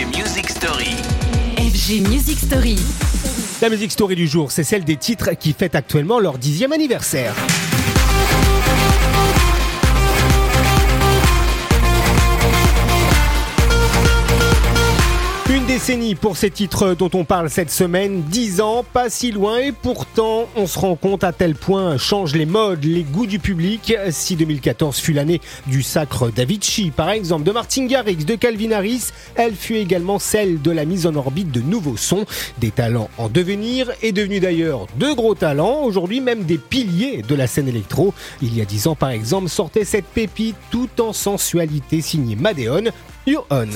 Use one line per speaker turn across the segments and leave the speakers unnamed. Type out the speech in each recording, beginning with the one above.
FG Music Story.
FG Music Story.
La musique story du jour, c'est celle des titres qui fêtent actuellement leur dixième anniversaire. Décennie pour ces titres dont on parle cette semaine, dix ans, pas si loin, et pourtant on se rend compte à tel point changent les modes, les goûts du public. Si 2014 fut l'année du sacre d'Avicii, par exemple, de Martin Garrix, de Calvin Harris, elle fut également celle de la mise en orbite de nouveaux sons, des talents en devenir, et devenus d'ailleurs de gros talents, aujourd'hui même des piliers de la scène électro. Il y a dix ans par exemple sortait cette pépite tout en sensualité signée Madeon, You're On.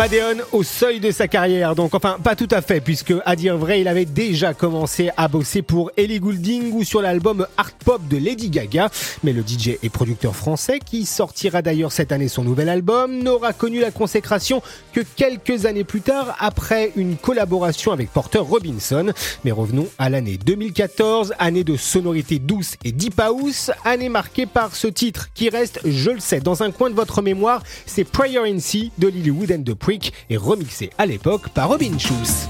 Madeon au seuil de sa carrière, donc enfin pas tout à fait, puisque à dire vrai, il avait déjà commencé à bosser pour Ellie Goulding ou sur l'album Art Pop de Lady Gaga. Mais le DJ et producteur français, qui sortira d'ailleurs cette année son nouvel album, n'aura connu la consécration que quelques années plus tard, après une collaboration avec Porter Robinson. Mais revenons à l'année 2014, année de sonorité douce et deep house, année marquée par ce titre qui reste, je le sais, dans un coin de votre mémoire, c'est Prayer in Sea de Lilywood and the Et remixé à l'époque par Robin Schulz.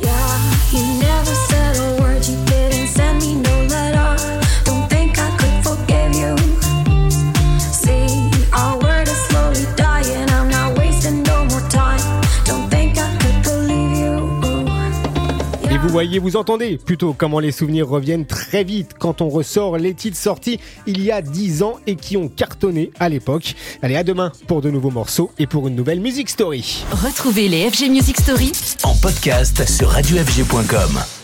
Vous voyez, vous entendez plutôt comment les souvenirs reviennent très vite quand on ressort les titres sortis il y a 10 ans et qui ont cartonné à l'époque. Allez, à demain pour de nouveaux morceaux et pour une nouvelle Music Story.
Retrouvez les FG Music Story
En podcast sur radiofg.com.